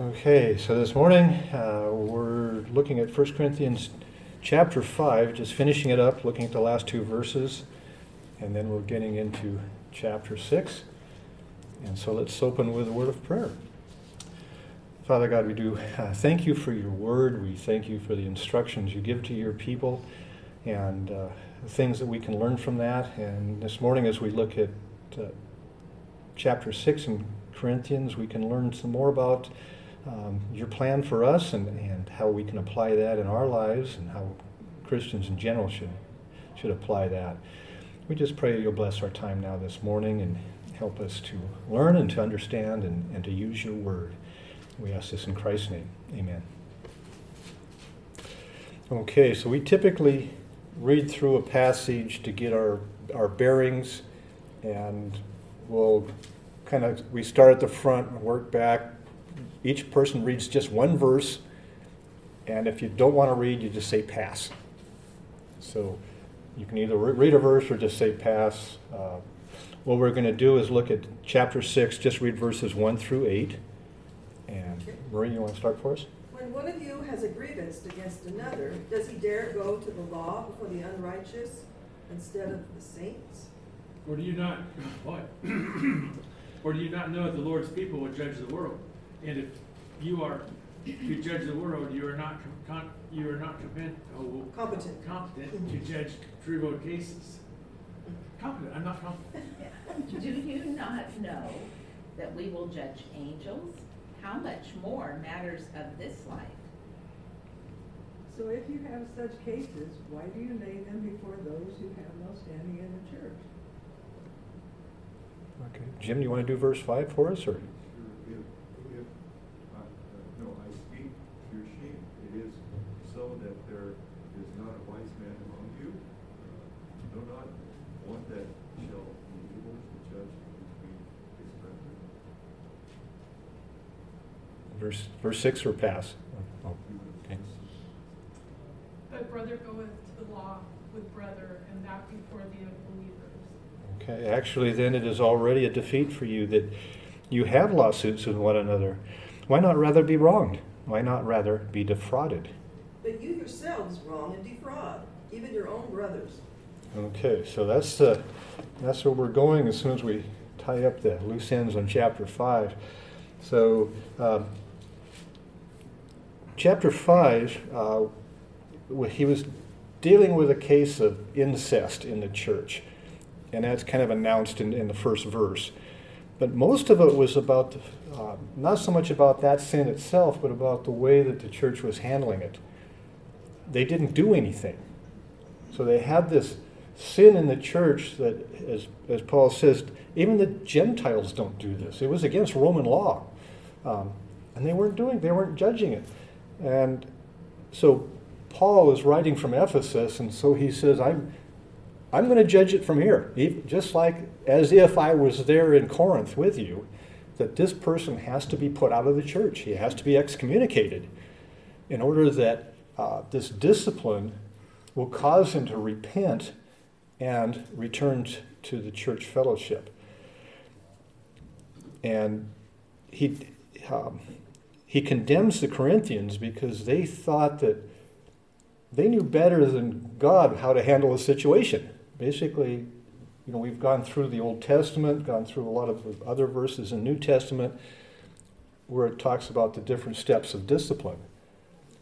Okay, so this morning uh, we're looking at 1 Corinthians chapter 5, just finishing it up, looking at the last two verses, and then we're getting into chapter 6. And so let's open with a word of prayer. Father God, we do uh, thank you for your word. We thank you for the instructions you give to your people and uh, things that we can learn from that. And this morning, as we look at uh, chapter 6 in Corinthians, we can learn some more about um, your plan for us and, and how we can apply that in our lives and how Christians in general should, should apply that. We just pray you'll bless our time now this morning and help us to learn and to understand and, and to use your word. We ask this in Christ's name. Amen. Okay, so we typically read through a passage to get our, our bearings, and we'll kind of we start at the front and work back each person reads just one verse, and if you don't want to read, you just say pass. So you can either read a verse or just say pass. Uh, what we're going to do is look at chapter 6, just read verses 1 through 8. And Marie, you want to start for us? When one of you has a grievance against another, does he dare go to the law before the unrighteous instead of the saints? Or do you not what? or do you not know that the Lord's people will judge the world? And if you are to judge the world, you are not con- you are not competent, oh, competent competent to judge trivial cases. Competent. I'm not competent. Do you not know that we will judge angels? How much more matters of this life? So if you have such cases, why do you lay them before those who have no standing in the church? Okay. Jim, do you want to do verse 5 for us? or? Verse, verse 6 or pass? Oh, okay. But brother goeth to the law with brother, and that before the unbelievers. Okay, actually, then it is already a defeat for you that you have lawsuits with one another. Why not rather be wronged? Why not rather be defrauded? But you yourselves wrong and defraud, even your own brothers. Okay, so that's uh, that's where we're going as soon as we tie up the loose ends on chapter five. So um, chapter 5, uh, he was dealing with a case of incest in the church. And that's kind of announced in, in the first verse. But most of it was about, uh, not so much about that sin itself, but about the way that the church was handling it. They didn't do anything. So they had this sin in the church that, as, as Paul says, even the Gentiles don't do this. It was against Roman law. Um, and they weren't doing, they weren't judging it. And so Paul is writing from Ephesus, and so he says, I'm, I'm going to judge it from here, just like as if I was there in Corinth with you, that this person has to be put out of the church. He has to be excommunicated in order that uh, this discipline will cause him to repent and return to the church fellowship. And he, um, he condemns the Corinthians because they thought that they knew better than God how to handle a situation. Basically, you know, we've gone through the Old Testament, gone through a lot of other verses in New Testament where it talks about the different steps of discipline.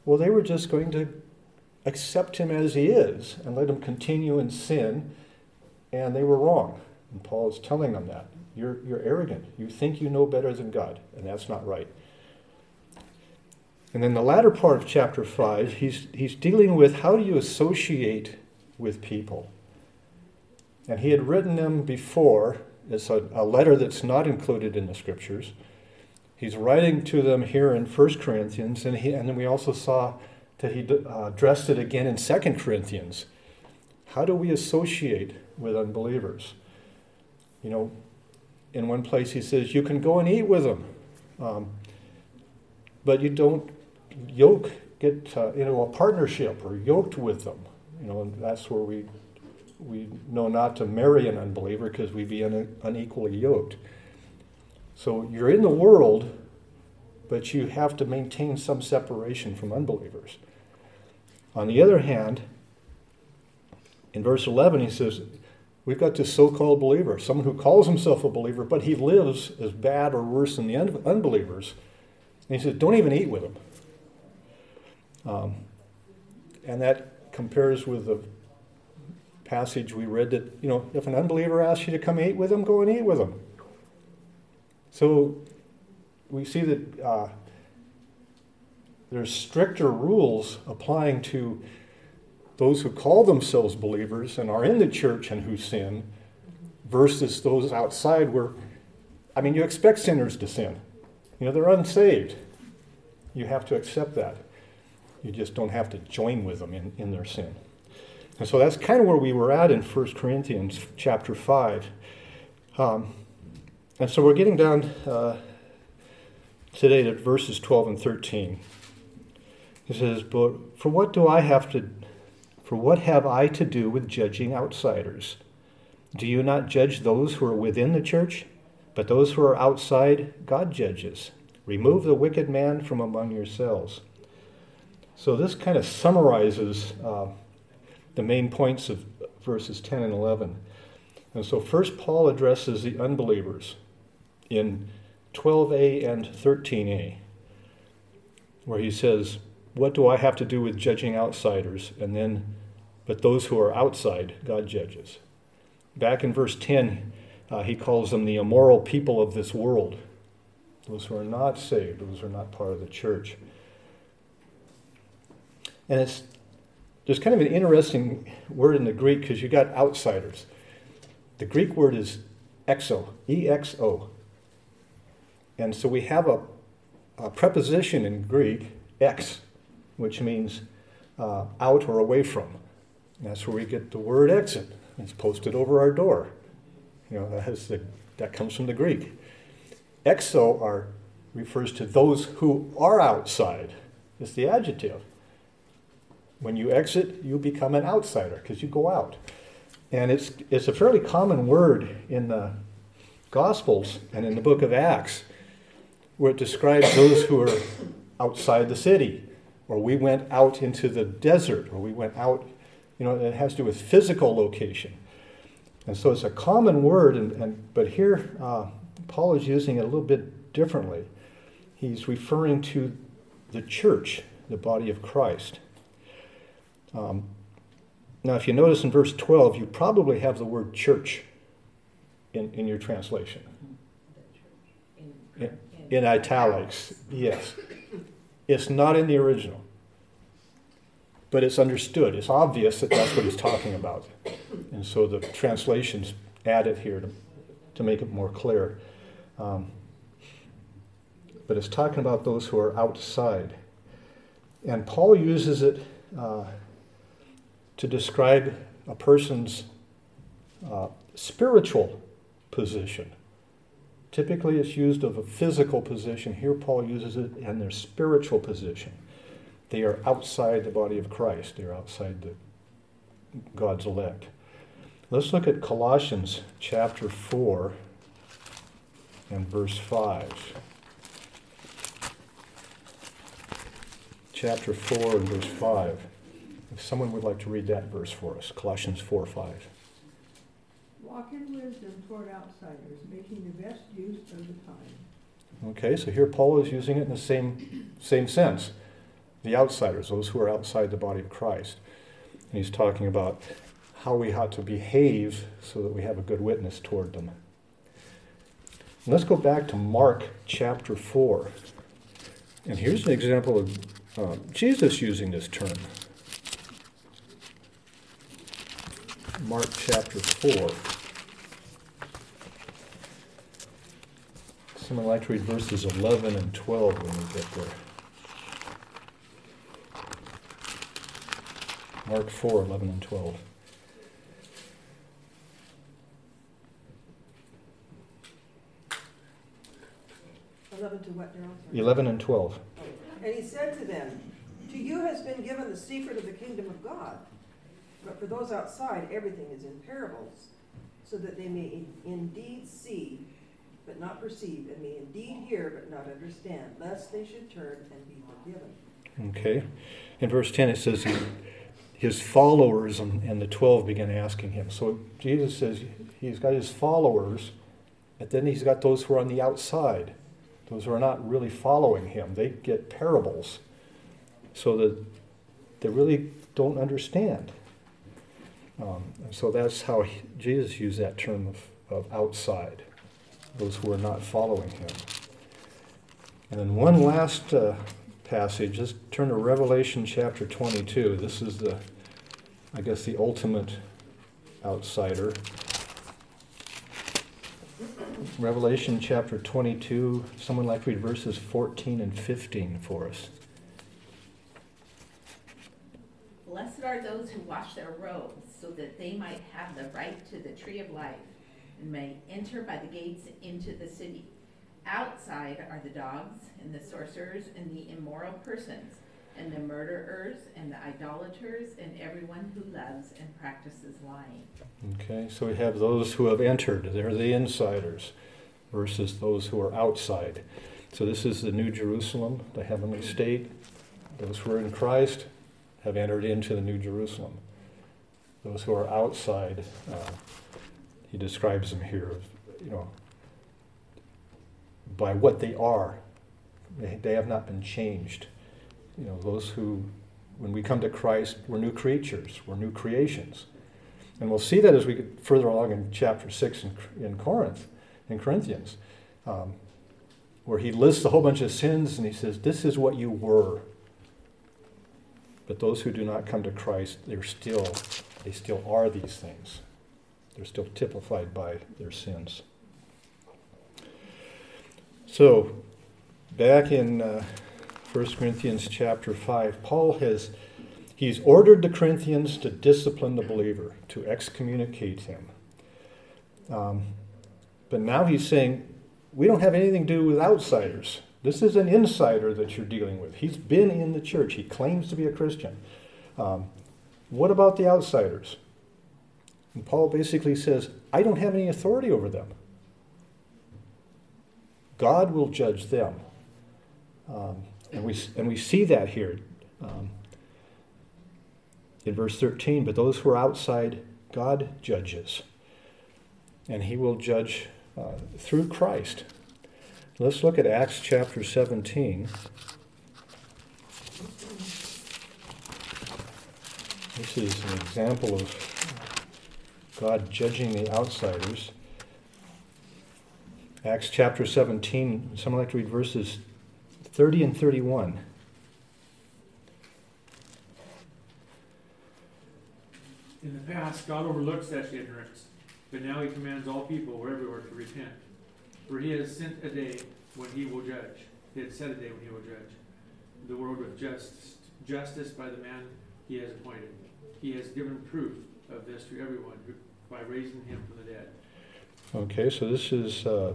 Well, they were just going to accept him as he is and let him continue in sin, and they were wrong. And Paul is telling them that. You're, you're arrogant. You think you know better than God, and that's not right. And then the latter part of chapter 5, he's, he's dealing with how do you associate with people. And he had written them before. It's a, a letter that's not included in the scriptures. He's writing to them here in 1 Corinthians, and, he, and then we also saw that he uh, addressed it again in 2 Corinthians. How do we associate with unbelievers? You know, in one place he says, you can go and eat with them, um, but you don't yoke, get uh, into a partnership or yoked with them. You know, and that's where we we know not to marry an unbeliever because we be un- unequally yoked. So you're in the world, but you have to maintain some separation from unbelievers. On the other hand, in verse 11, he says, We've got this so called believer, someone who calls himself a believer, but he lives as bad or worse than the un- unbelievers. And he says, Don't even eat with them. Um, and that compares with the passage we read that, you know, if an unbeliever asks you to come eat with them, go and eat with them. So we see that uh, there's stricter rules applying to those who call themselves believers and are in the church and who sin versus those outside where, I mean, you expect sinners to sin. You know, they're unsaved. You have to accept that. You just don't have to join with them in, in their sin. And so that's kind of where we were at in 1 Corinthians chapter 5. Um, and so we're getting down uh, today to verses 12 and 13. He says, But for what do I have to, for what have I to do with judging outsiders? Do you not judge those who are within the church? But those who are outside, God judges. Remove the wicked man from among yourselves. So this kind of summarizes uh, the main points of verses 10 and 11. And so first Paul addresses the unbelievers in 12a and 13a, where he says, What do I have to do with judging outsiders? And then, but those who are outside, God judges. Back in verse 10, uh, he calls them the immoral people of this world. Those who are not saved, those who are not part of the church. And it's there's kind of an interesting word in the Greek because you got outsiders. The Greek word is exo, E X O. And so we have a, a preposition in Greek, ex, which means uh, out or away from. And that's where we get the word exit. It's posted over our door. You know, that, has the, that comes from the Greek. Exo are, refers to those who are outside. It's the adjective. When you exit, you become an outsider because you go out. And it's, it's a fairly common word in the Gospels and in the book of Acts where it describes those who are outside the city, or we went out into the desert, or we went out, you know, it has to do with physical location. And so it's a common word, and, and but here uh, Paul is using it a little bit differently. He's referring to the church, the body of Christ. Um, now, if you notice in verse 12, you probably have the word church in, in your translation. In, in italics, yes. It's not in the original. But it's understood. It's obvious that that's what he's talking about. And so the translations add it here to, to make it more clear. Um, but it's talking about those who are outside. And Paul uses it uh, to describe a person's uh, spiritual position. Typically, it's used of a physical position. Here, Paul uses it in their spiritual position. They are outside the body of Christ, they are outside the, God's elect. Let's look at Colossians chapter 4 and verse 5. Chapter 4 and verse 5. If someone would like to read that verse for us, Colossians 4 5. Walk in wisdom toward outsiders, making the best use of the time. Okay, so here Paul is using it in the same, same sense. The outsiders, those who are outside the body of Christ. And he's talking about how we ought to behave so that we have a good witness toward them. And let's go back to Mark chapter 4. And here's an example of uh, Jesus using this term. Mark chapter 4. Someone like to read verses 11 and 12 when we get there. Mark 4, 11 and 12. Eleven to what, Darrell? Sorry. 11 and 12. And he said to them, To you has been given the secret of the kingdom of God. But for those outside, everything is in parables, so that they may indeed see but not perceive, and may indeed hear, but not understand, lest they should turn and be forgiven. Okay. In verse 10, it says, his followers and, and the 12 began asking him. So Jesus says he's got his followers, but then he's got those who are on the outside, those who are not really following him. They get parables so that they really don't understand. Um, and so that's how he, Jesus used that term of, of outside, those who are not following him. And then one last uh, passage, let's turn to Revelation chapter 22. This is the, I guess, the ultimate outsider. Revelation chapter 22, someone like read verses 14 and 15 for us. Blessed are those who wash their robes, so that they might have the right to the tree of life, and may enter by the gates into the city. Outside are the dogs, and the sorcerers, and the immoral persons, and the murderers, and the idolaters, and everyone who loves and practices lying. Okay, so we have those who have entered, they're the insiders, versus those who are outside. So this is the New Jerusalem, the heavenly state. Those who are in Christ have entered into the New Jerusalem. Those who are outside, uh, he describes them here, you know, by what they are. They, they have not been changed. You know, those who, when we come to Christ, we're new creatures, we're new creations. And we'll see that as we get further along in chapter 6 in, in Corinth, in Corinthians, um, where he lists a whole bunch of sins and he says, This is what you were. But those who do not come to Christ, they're still, they still are these things. They're still typified by their sins. So, back in uh, 1 Corinthians chapter 5, Paul has he's ordered the Corinthians to discipline the believer, to excommunicate him. Um, but now he's saying, we don't have anything to do with outsiders. This is an insider that you're dealing with. He's been in the church, he claims to be a Christian. Um, what about the outsiders? And Paul basically says, I don't have any authority over them. God will judge them. Um, and, we, and we see that here um, in verse 13. But those who are outside, God judges. And he will judge uh, through Christ. Let's look at Acts chapter 17. This is an example of God judging the outsiders. Acts chapter 17, someone like to read verses 30 and 31. In the past, God overlooked such ignorance, but now he commands all people everywhere to repent. For he has sent a day when he will judge. He had set a day when he will judge the world with justice, justice by the man he has appointed. He has given proof of this to everyone by raising him from the dead. Okay, so this is uh,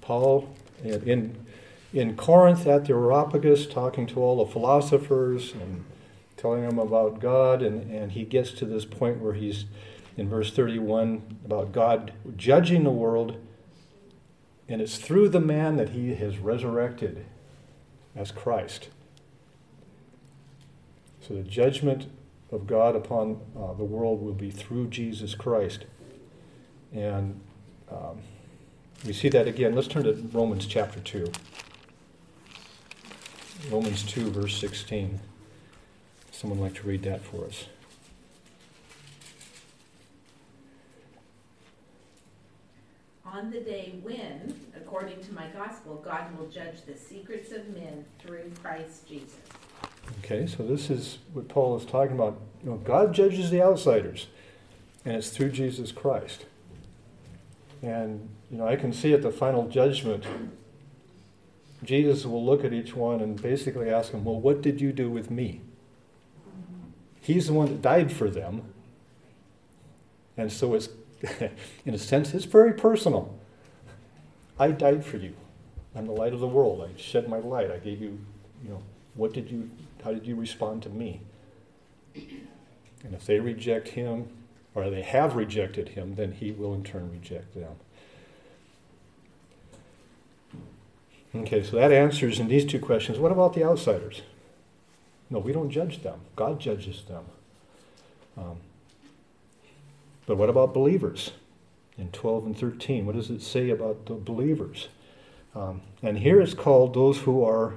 Paul in, in Corinth at the Areopagus talking to all the philosophers and telling them about God, and, and he gets to this point where he's in verse 31 about God judging the world, and it's through the man that he has resurrected as Christ. So the judgment of God upon uh, the world will be through Jesus Christ. And um, we see that again. Let's turn to Romans chapter 2. Romans 2, verse 16. Someone like to read that for us. On the day when, according to my gospel, God will judge the secrets of men through Christ Jesus. Okay, so this is what Paul is talking about. You know, God judges the outsiders, and it's through Jesus Christ. And you know, I can see at the final judgment, Jesus will look at each one and basically ask them, "Well, what did you do with me?" He's the one that died for them, and so it's, in a sense, it's very personal. I died for you. I'm the light of the world. I shed my light. I gave you, you know, what did you how did you respond to me? And if they reject him, or they have rejected him, then he will in turn reject them. Okay, so that answers in these two questions. What about the outsiders? No, we don't judge them. God judges them. Um, but what about believers? In 12 and 13, what does it say about the believers? Um, and here it's called those who are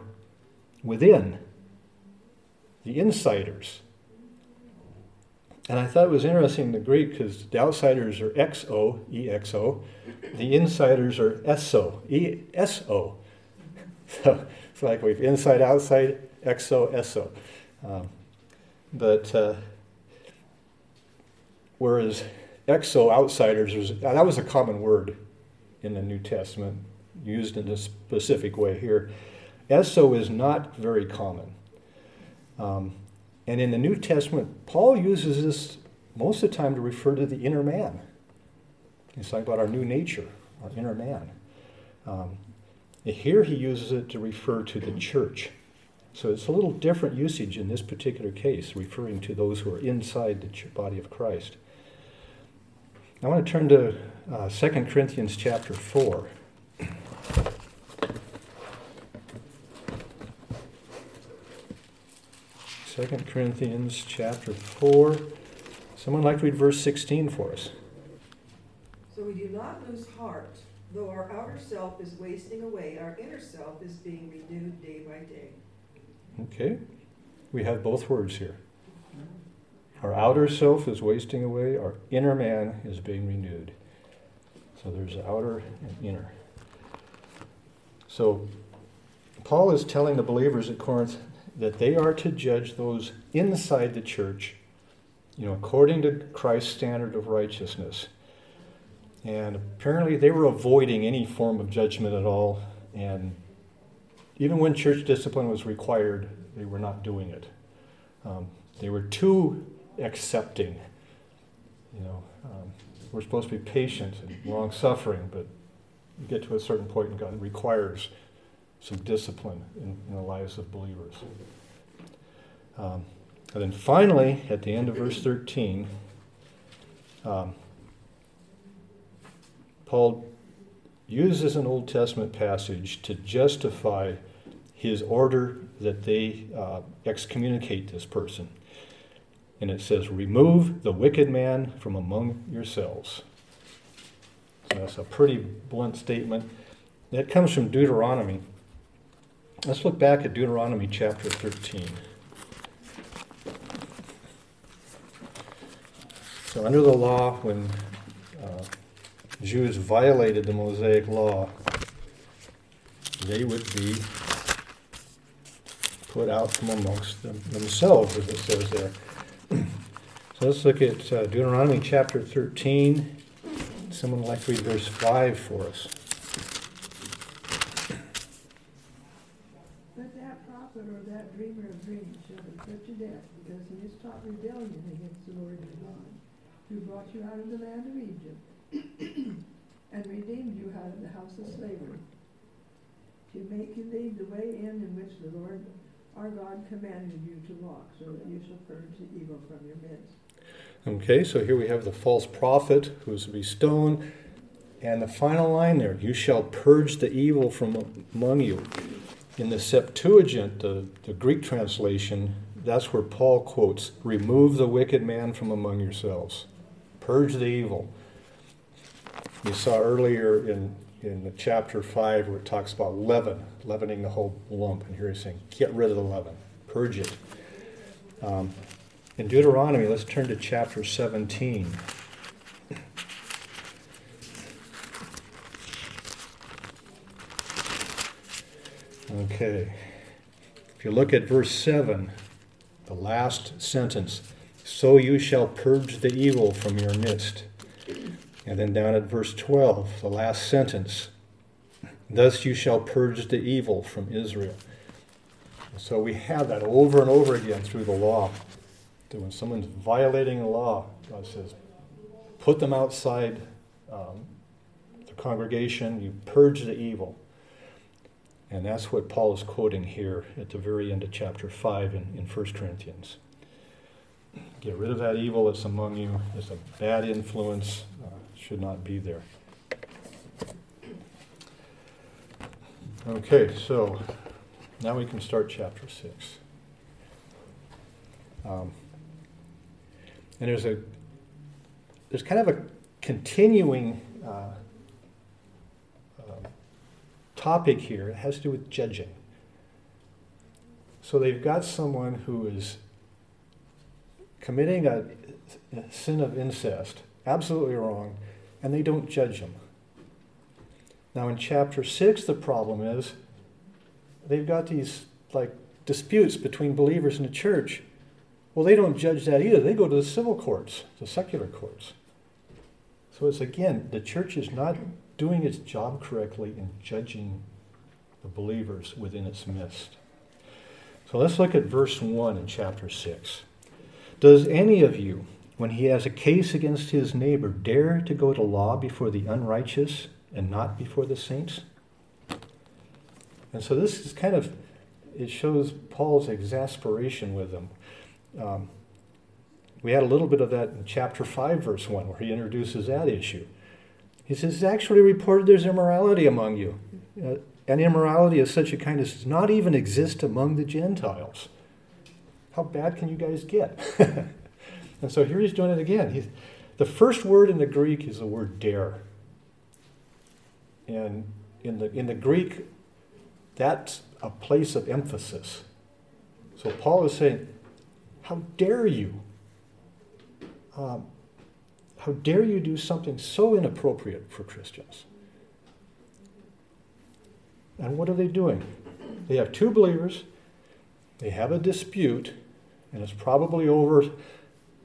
within, the insiders. And I thought it was interesting in the Greek because the outsiders are exo, E-X-O. The insiders are eso, E-S-O. So it's like we've inside, outside, exo, eso. Um, but uh, whereas exo, outsiders, was, that was a common word in the New Testament, used in a specific way here. Eso is not very common. Um, and in the New Testament, Paul uses this most of the time to refer to the inner man. He's talking about our new nature, our inner man. Um, here he uses it to refer to the church. So it's a little different usage in this particular case, referring to those who are inside the body of Christ. I want to turn to uh, 2 Corinthians chapter 4. 2 Corinthians chapter 4. Someone like to read verse 16 for us. So we do not lose heart. Though our outer self is wasting away, our inner self is being renewed day by day. Okay. We have both words here. Our outer self is wasting away, our inner man is being renewed. So there's outer and inner. So Paul is telling the believers at Corinth that they are to judge those inside the church, you know, according to Christ's standard of righteousness. And apparently they were avoiding any form of judgment at all. And even when church discipline was required, they were not doing it. Um, they were too accepting. You know, um, we're supposed to be patient and long suffering, but you get to a certain point and God requires some discipline in, in the lives of believers. Um, and then finally, at the end of verse 13, um, Paul uses an Old Testament passage to justify his order that they uh, excommunicate this person. And it says, Remove the wicked man from among yourselves. So that's a pretty blunt statement. That comes from Deuteronomy Let's look back at Deuteronomy chapter 13. So, under the law, when uh, Jews violated the Mosaic law, they would be put out from amongst them, themselves, as it says there. so, let's look at uh, Deuteronomy chapter 13. Someone like to read verse 5 for us. Rebellion against the Lord your God, who brought you out of the land of Egypt, and redeemed you out of the house of slavery, to make you lead the way in in which the Lord our God commanded you to walk, so that you shall purge the evil from your midst. Okay, so here we have the false prophet who is to be stoned. And the final line there, you shall purge the evil from among you. In the Septuagint, the, the Greek translation, that's where Paul quotes, remove the wicked man from among yourselves. Purge the evil. You saw earlier in, in chapter 5 where it talks about leaven, leavening the whole lump. And here he's saying, get rid of the leaven, purge it. Um, in Deuteronomy, let's turn to chapter 17. Okay. If you look at verse 7, the last sentence so you shall purge the evil from your midst. And then down at verse 12, the last sentence thus you shall purge the evil from Israel. So we have that over and over again through the law. That when someone's violating the law, God says, put them outside um, the congregation, you purge the evil. And that's what Paul is quoting here at the very end of chapter 5 in, in 1 Corinthians. Get rid of that evil that's among you. It's a bad influence, uh, should not be there. Okay, so now we can start chapter 6. Um, and there's a there's kind of a continuing uh, topic here. It has to do with judging. So they've got someone who is committing a, a sin of incest, absolutely wrong, and they don't judge him. Now in chapter 6, the problem is they've got these like disputes between believers in the church. Well, they don't judge that either. They go to the civil courts, the secular courts. So it's again, the church is not doing its job correctly in judging the believers within its midst. So let's look at verse 1 in chapter 6. Does any of you, when he has a case against his neighbor, dare to go to law before the unrighteous and not before the saints? And so this is kind of, it shows Paul's exasperation with them. Um, we had a little bit of that in chapter 5, verse 1, where he introduces that issue. He says, It's actually reported there's immorality among you. Uh, and immorality of such a kind as does not even exist among the Gentiles. How bad can you guys get? and so here he's doing it again. He's, the first word in the Greek is the word dare. And in the, in the Greek, that's a place of emphasis. So Paul is saying, How dare you? Um, how dare you do something so inappropriate for Christians? And what are they doing? They have two believers, they have a dispute, and it's probably over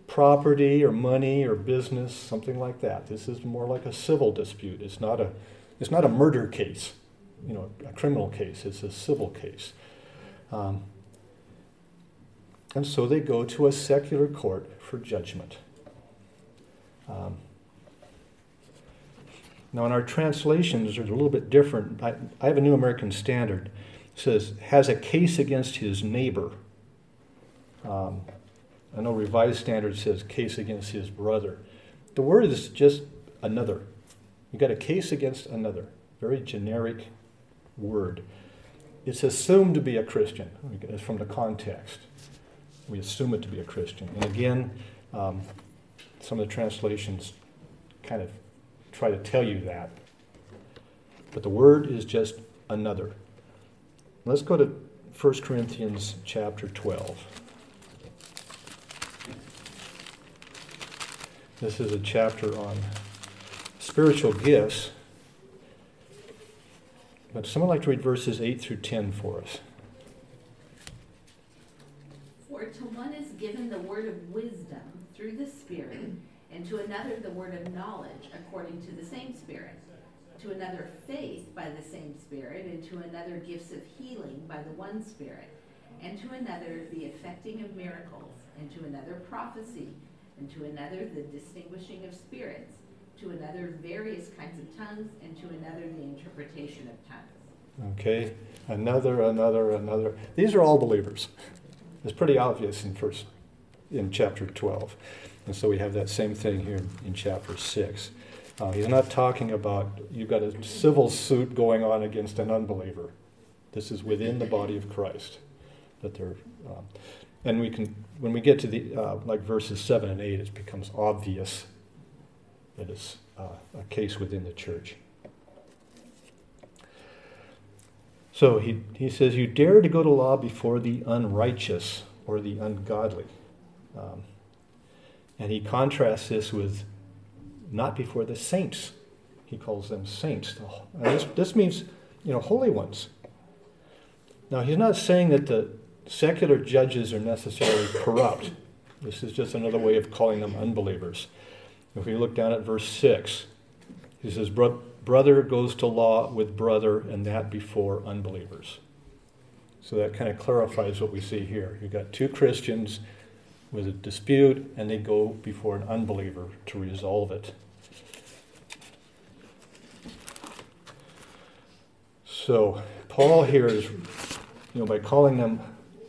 property or money or business, something like that. This is more like a civil dispute. It's not a, it's not a murder case, you know, a criminal case. It's a civil case. Um, and so they go to a secular court for judgment. Um, now, in our translations, there's a little bit different. I, I have a New American Standard. It says, has a case against his neighbor. Um, I know Revised Standard says case against his brother. The word is just another. You got a case against another. Very generic word. It's assumed to be a Christian It's from the context. We assume it to be a Christian. And again, um, some of the translations kind of try to tell you that. But the word is just another. Let's go to 1 Corinthians chapter 12. This is a chapter on spiritual gifts. But someone like to read verses 8 through 10 for us. For to one is given the word of wisdom through the Spirit and to another the word of knowledge according to the same Spirit, to another faith by the same Spirit, and to another gifts of healing by the one Spirit, and to another the effecting of miracles, and to another prophecy, and to another the distinguishing of spirits, to another various kinds of tongues, and to another the interpretation of tongues. Okay, another, another, another. These are all believers. It's pretty obvious in first in chapter 12. And so we have that same thing here in chapter 6. Uh, he's not talking about you've got a civil suit going on against an unbeliever. This is within the body of Christ that they're. Um, and we can, when we get to the uh, like verses seven and eight, it becomes obvious that it's uh, a case within the church. So he, he says, You dare to go to law before the unrighteous or the ungodly. Um, and he contrasts this with not before the saints. He calls them saints. This, this means, you know, holy ones. Now, he's not saying that the secular judges are necessarily corrupt. This is just another way of calling them unbelievers. If we look down at verse 6, he says, Brother goes to law with brother, and that before unbelievers. So that kind of clarifies what we see here. You've got two Christians with a dispute and they go before an unbeliever to resolve it. So Paul here is, you know, by calling them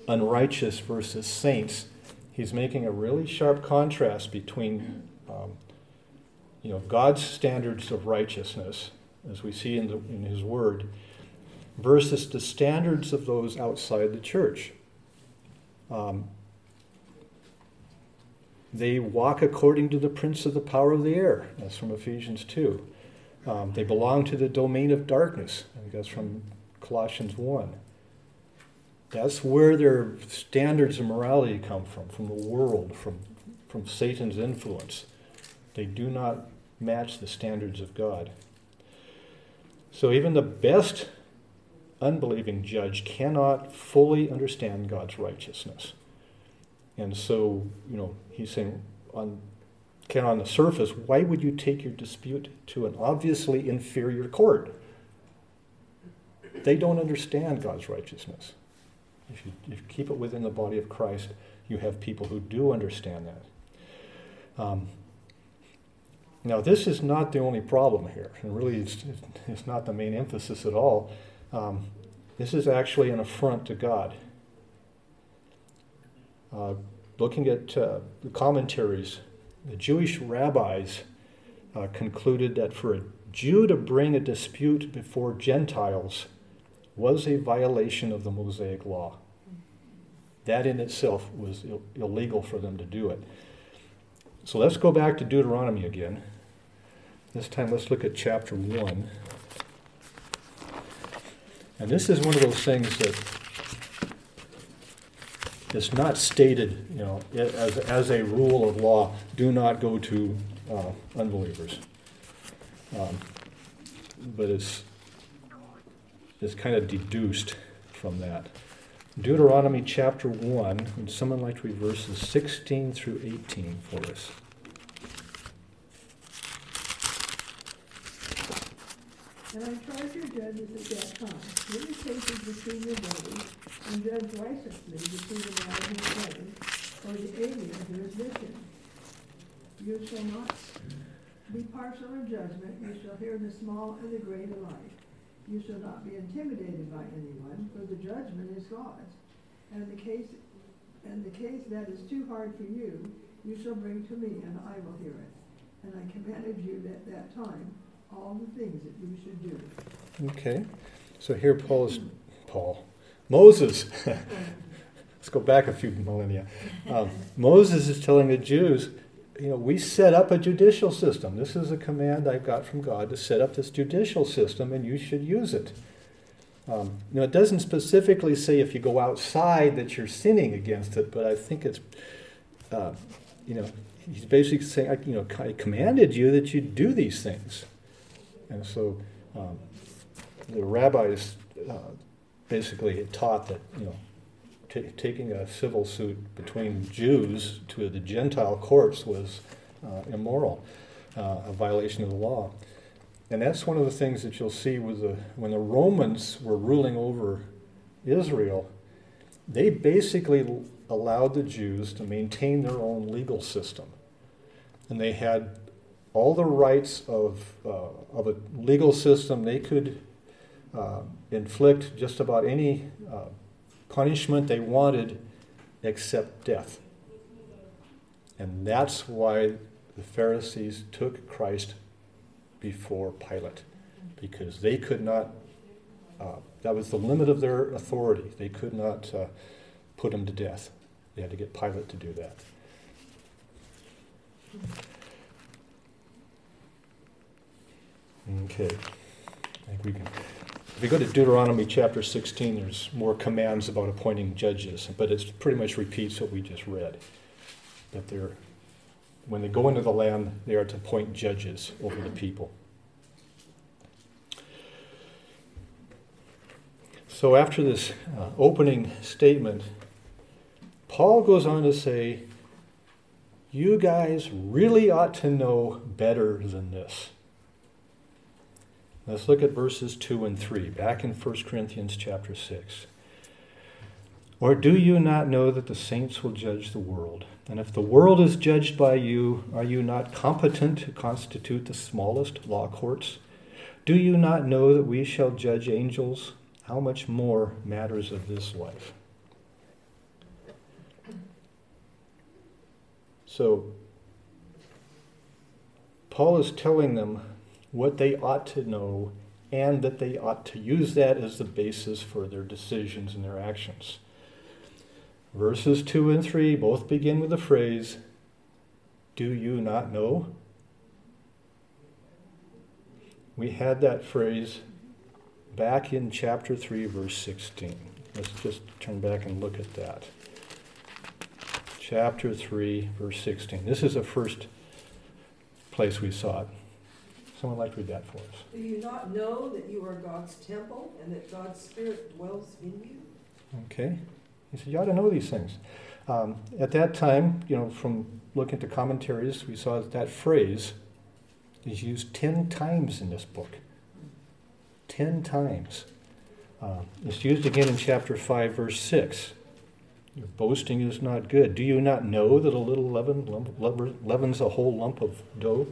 unrighteous versus saints, he's making a really sharp contrast between, um, you know, God's standards of righteousness, as we see in, the, in His Word, versus the standards of those outside the church. Um, they walk according to the prince of the power of the air. That's from Ephesians 2. Um, they belong to the domain of darkness. I think that's from Colossians 1. That's where their standards of morality come from, from the world, from, from Satan's influence. They do not match the standards of God. So even the best unbelieving judge cannot fully understand God's righteousness. And so, you know, he's saying on can on the surface, why would you take your dispute to an obviously inferior court? They don't understand God's righteousness. If you, if you keep it within the body of Christ, you have people who do understand that. Um, now, this is not the only problem here, and really it's, it's not the main emphasis at all. Um, this is actually an affront to God. Uh, looking at uh, the commentaries, the Jewish rabbis uh, concluded that for a Jew to bring a dispute before Gentiles was a violation of the Mosaic law. That in itself was Ill- illegal for them to do it. So let's go back to Deuteronomy again. This time let's look at chapter 1. And this is one of those things that is not stated, you know, as, as a rule of law, do not go to uh, unbelievers. Um, but it's, it's kind of deduced from that. Deuteronomy chapter 1, would someone like to read verses 16 through 18 for us? And I charge your judges at that time, the cases between your brothers, and judge righteously between the man and his brother, or the alien who is with him. You shall not be partial in judgment, you shall hear the small and the great alike. You shall not be intimidated by anyone, for the judgment is God's. And the case, and the case that is too hard for you, you shall bring to me, and I will hear it. And I commanded you at that time all the things that you should do. Okay. So here Paul is, Paul, Moses. Let's go back a few millennia. Um, Moses is telling the Jews, you know, we set up a judicial system. This is a command I've got from God to set up this judicial system, and you should use it. Um, you know, it doesn't specifically say if you go outside that you're sinning against it, but I think it's, uh, you know, he's basically saying, I, you know, I commanded you that you do these things. And so um, the rabbis uh, basically taught that, you know, t- taking a civil suit between Jews to the Gentile courts was uh, immoral, uh, a violation of the law. And that's one of the things that you'll see with the, when the Romans were ruling over Israel, they basically allowed the Jews to maintain their own legal system. And they had all the rights of, uh, of a legal system. They could uh, inflict just about any uh, punishment they wanted except death. And that's why the Pharisees took Christ before Pilate, because they could not, uh, that was the limit of their authority. They could not uh, put him to death. They had to get Pilate to do that. Okay. I think we can. If you go to Deuteronomy chapter 16, there's more commands about appointing judges, but it pretty much repeats what we just read. That they're, when they go into the land, they are to appoint judges over the people. So after this uh, opening statement, Paul goes on to say, You guys really ought to know better than this. Let's look at verses 2 and 3, back in 1 Corinthians chapter 6. Or do you not know that the saints will judge the world? And if the world is judged by you, are you not competent to constitute the smallest law courts? Do you not know that we shall judge angels? How much more matters of this life? So, Paul is telling them what they ought to know and that they ought to use that as the basis for their decisions and their actions. Verses 2 and 3 both begin with the phrase, Do you not know? We had that phrase back in chapter 3, verse 16. Let's just turn back and look at that. Chapter 3, verse 16. This is the first place we saw it. Someone like to read that for us. Do you not know that you are God's temple and that God's Spirit dwells in you? Okay. He said, You ought to know these things. Um, at that time, you know, from looking at the commentaries, we saw that, that phrase is used 10 times in this book. 10 times. Uh, it's used again in chapter 5, verse 6. Your boasting is not good. Do you not know that a little leaven leavens a whole lump of dough?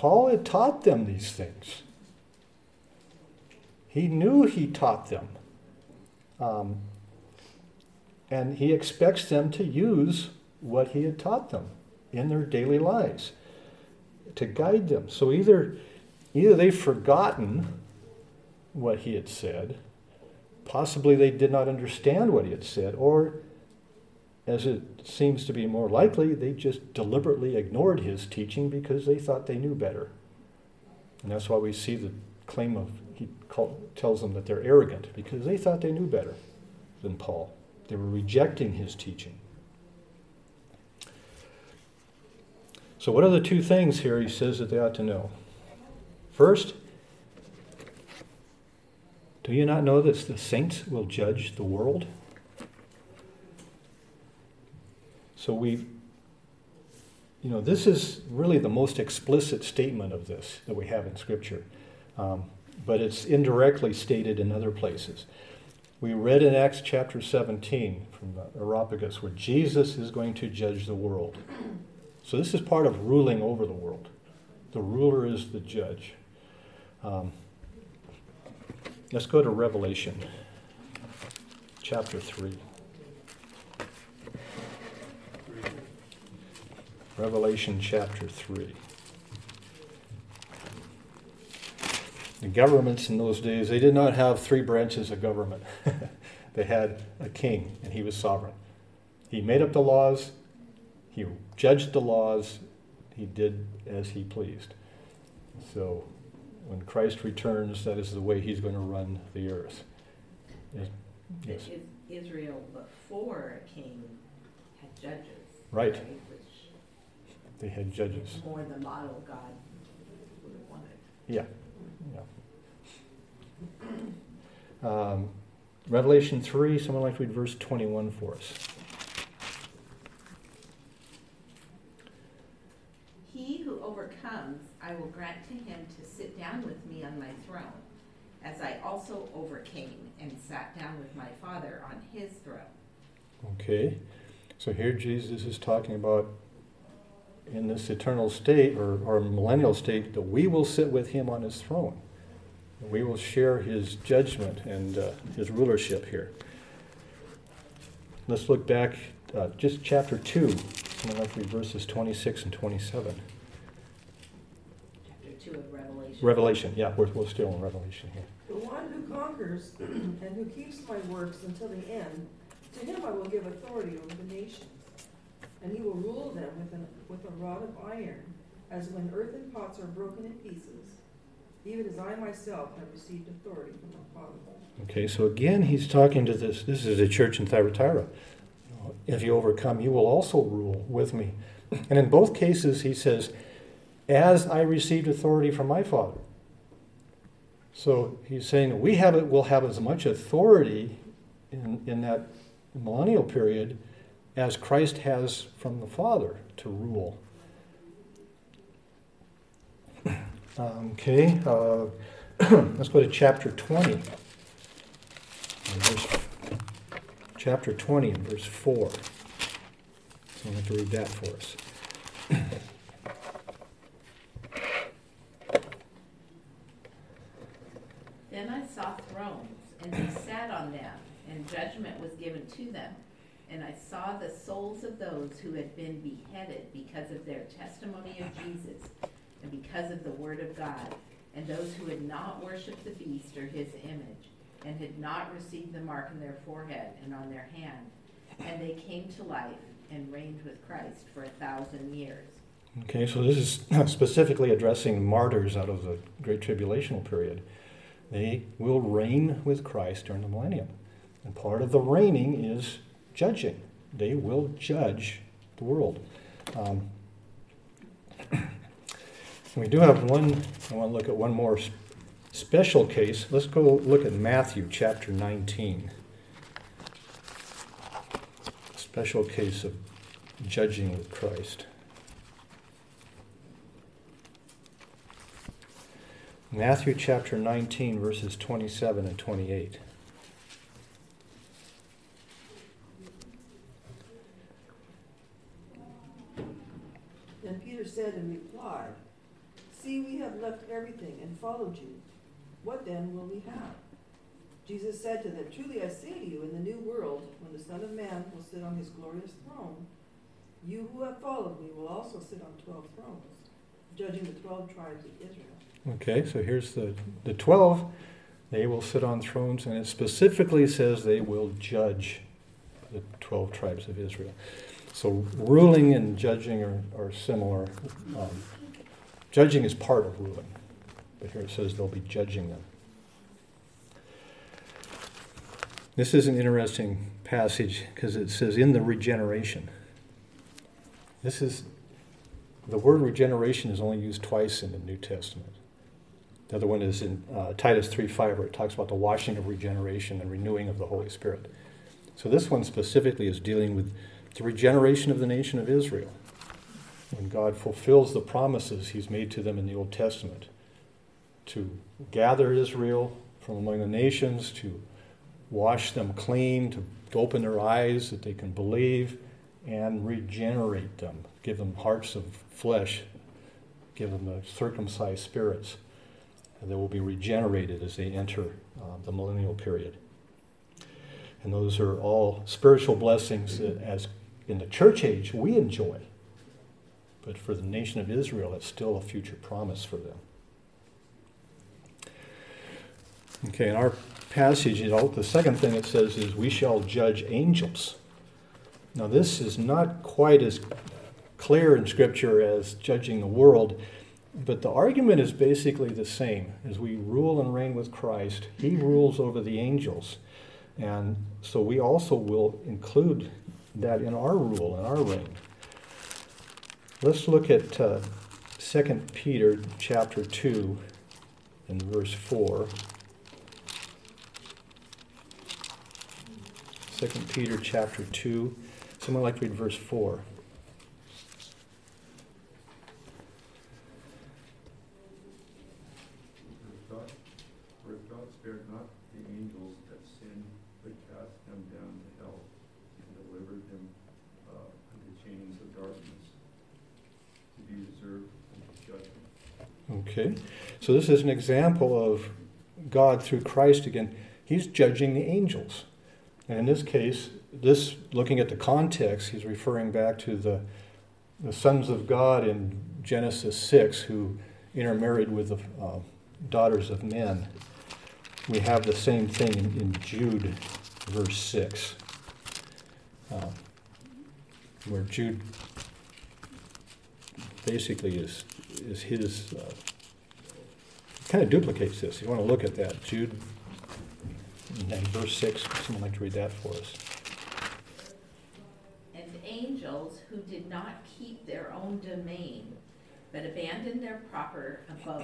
Paul had taught them these things. He knew he taught them. Um, and he expects them to use what he had taught them in their daily lives to guide them. So either, either they've forgotten what he had said, possibly they did not understand what he had said, or as it seems to be more likely, they just deliberately ignored his teaching because they thought they knew better. And that's why we see the claim of, he call, tells them that they're arrogant because they thought they knew better than Paul. They were rejecting his teaching. So, what are the two things here he says that they ought to know? First, do you not know that the saints will judge the world? So we, you know, this is really the most explicit statement of this that we have in Scripture, um, but it's indirectly stated in other places. We read in Acts chapter 17 from the Areopagus where Jesus is going to judge the world. So this is part of ruling over the world. The ruler is the judge. Um, let's go to Revelation chapter 3. Revelation chapter 3. The governments in those days, they did not have three branches of government. they had a king, and he was sovereign. He made up the laws, he judged the laws, he did as he pleased. So when Christ returns, that is the way he's going to run the earth. Yes. Israel before a king had judges. Right. right? They had judges. More the model God would have wanted. Yeah. yeah. Um, Revelation 3, someone like to read verse 21 for us. He who overcomes, I will grant to him to sit down with me on my throne, as I also overcame and sat down with my Father on his throne. Okay. So here Jesus is talking about in this eternal state or, or millennial state that we will sit with him on his throne. We will share his judgment and uh, his rulership here. Let's look back, uh, just chapter 2. I'm going to read verses 26 and 27. Chapter 2 of Revelation. Revelation, yeah, we're, we're still in Revelation here. The one who conquers and who keeps my works until the end, to him I will give authority over the nations and he will rule them with, an, with a rod of iron, as when earthen pots are broken in pieces, even as I myself have received authority from my Father. Okay, so again, he's talking to this. This is a church in Thyatira. If you overcome, you will also rule with me. And in both cases, he says, as I received authority from my Father. So he's saying we have it, will have as much authority in, in that millennial period as Christ has from the Father to rule. okay, uh, let's go to chapter 20. Verse, chapter 20 and verse 4. So I'm going to read that for us. then I saw thrones, and they sat on them, and judgment was given to them and I saw the souls of those who had been beheaded because of their testimony of Jesus and because of the word of God, and those who had not worshipped the beast or his image, and had not received the mark in their forehead and on their hand, and they came to life and reigned with Christ for a thousand years. Okay, so this is specifically addressing martyrs out of the Great Tribulational period. They will reign with Christ during the millennium. And part of the reigning is judging. They will judge the world. Um, we do have one, I want to look at one more special case. Let's go look at Matthew chapter 19. Special case of judging with Christ. Matthew chapter 19, verses 27 and 28. Then Peter said in reply, See, we have left everything and followed you. What then will we have? Jesus said to them, Truly I say to you, in the new world, when the Son of Man will sit on his glorious throne, you who have followed me will also sit on twelve thrones, judging the twelve tribes of Israel. Okay, so here's the, the 12. They will sit on thrones, and it specifically says they will judge the 12 tribes of Israel. So ruling and judging are, are similar. Um, judging is part of ruling, but here it says they'll be judging them. This is an interesting passage because it says in the regeneration. This is the word regeneration is only used twice in the New Testament. The other one is in uh, Titus 3 5, where it talks about the washing of regeneration and renewing of the Holy Spirit. So this one specifically is dealing with the regeneration of the nation of Israel. When God fulfills the promises he's made to them in the Old Testament to gather Israel from among the nations, to wash them clean, to, open their eyes that they can believe, and regenerate them, give them hearts of flesh, give them the circumcised spirits. And they will be regenerated as they enter uh, the millennial period. And those are all spiritual blessings that, as in the church age, we enjoy. But for the nation of Israel, it's still a future promise for them. Okay, in our passage, you know, the second thing it says is, We shall judge angels. Now, this is not quite as clear in Scripture as judging the world, but the argument is basically the same. As we rule and reign with Christ, He rules over the angels. And so we also will include that in our rule in our reign. Let's look at uh, 2 Peter chapter 2 and verse 4. 2 Peter chapter 2. Someone like to read verse 4. For if God spared not the angels that sinned, but cast them down to hell, and delivered them uh, into chains of darkness, to be reserved unto judgment. Okay. So this is an example of God through Christ again. He's judging the angels. And in this case, this looking at the context, he's referring back to the, the sons of God in Genesis 6 who intermarried with the uh, daughters of men. We have the same thing in, in Jude, verse 6, uh, where Jude basically is, is his, uh, kind of duplicates this. You want to look at that. Jude, and verse 6, someone like to read that for us. And angels who did not keep their own domain, but abandoned their proper abode,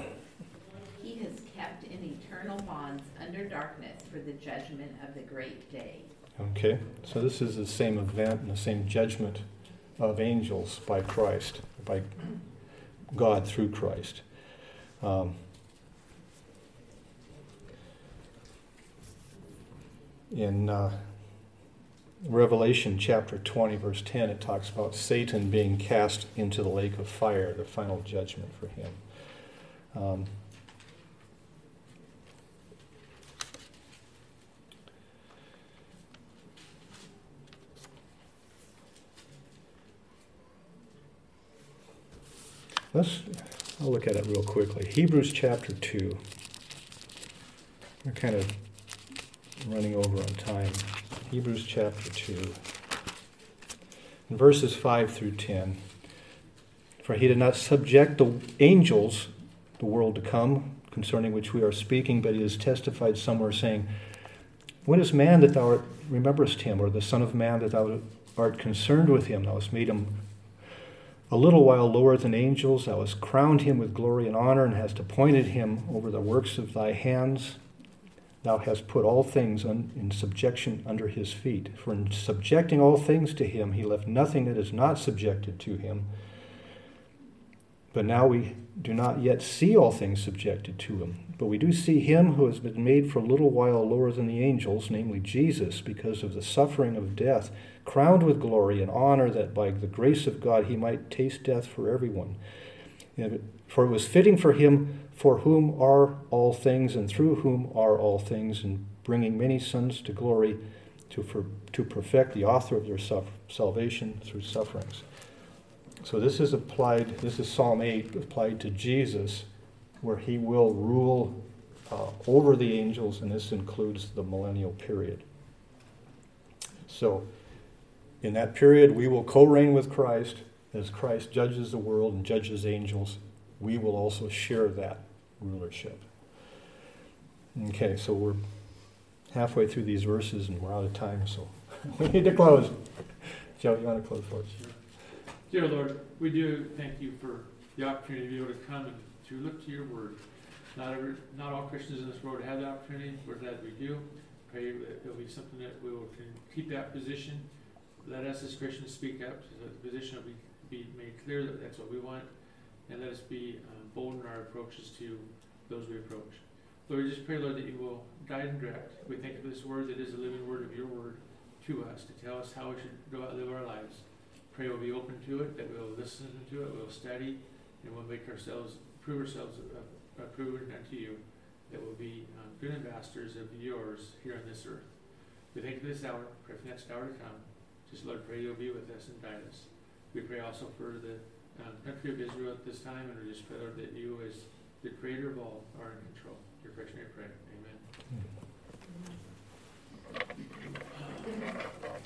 he has kept in eternal bonds under darkness for the judgment of the great day. Okay, so this is the same event and the same judgment of angels by Christ, by God through Christ. Um, in uh, Revelation chapter 20, verse 10, it talks about Satan being cast into the lake of fire, the final judgment for him. Um, let's I'll look at it real quickly. Hebrews chapter 2. We're kind of running over on time. Hebrews chapter 2. In verses 5 through 10. For he did not subject the angels, the world to come, concerning which we are speaking, but he has testified somewhere saying, What is man that thou rememberest him, or the Son of Man that thou art concerned with him? Thou hast made him a little while lower than angels. Thou hast crowned him with glory and honor, and hast appointed him over the works of thy hands. Thou hast put all things un, in subjection under his feet. For in subjecting all things to him, he left nothing that is not subjected to him. But now we do not yet see all things subjected to him. But we do see him who has been made for a little while lower than the angels, namely Jesus, because of the suffering of death, crowned with glory and honor, that by the grace of God he might taste death for everyone. For it was fitting for him, for whom are all things, and through whom are all things, and bringing many sons to glory, to, for, to perfect the author of their salvation through sufferings. So this is applied, this is Psalm 8 applied to Jesus, where he will rule uh, over the angels, and this includes the millennial period. So in that period, we will co reign with Christ as Christ judges the world and judges angels. We will also share that rulership. Okay, so we're halfway through these verses and we're out of time, so we need to close. Joe, you want to close for us? Sure. Dear Lord, we do thank you for the opportunity to be able to come and to look to your word. Not every, not all Christians in this world have the opportunity. We're glad we do. Pray that it'll be something that we will can keep that position. Let us as Christians speak up so that the position will be, be made clear that that's what we want. And let us be um, bold in our approaches to those we approach. Lord, we just pray, Lord, that you will guide and direct. We thank you for this word that is a living word of your word to us to tell us how we should go out and live our lives pray we'll be open to it, that we'll listen to it, we'll study, and we'll make ourselves, prove ourselves uh, approved unto you, that we'll be good ambassadors of yours here on this earth. We thank you for this hour, pray for the next hour to come. Just Lord, pray you'll be with us and guide us. We pray also for the uh, the country of Israel at this time and are just better that you, as the creator of all, are in control. Your question, I pray. Amen. Mm-hmm.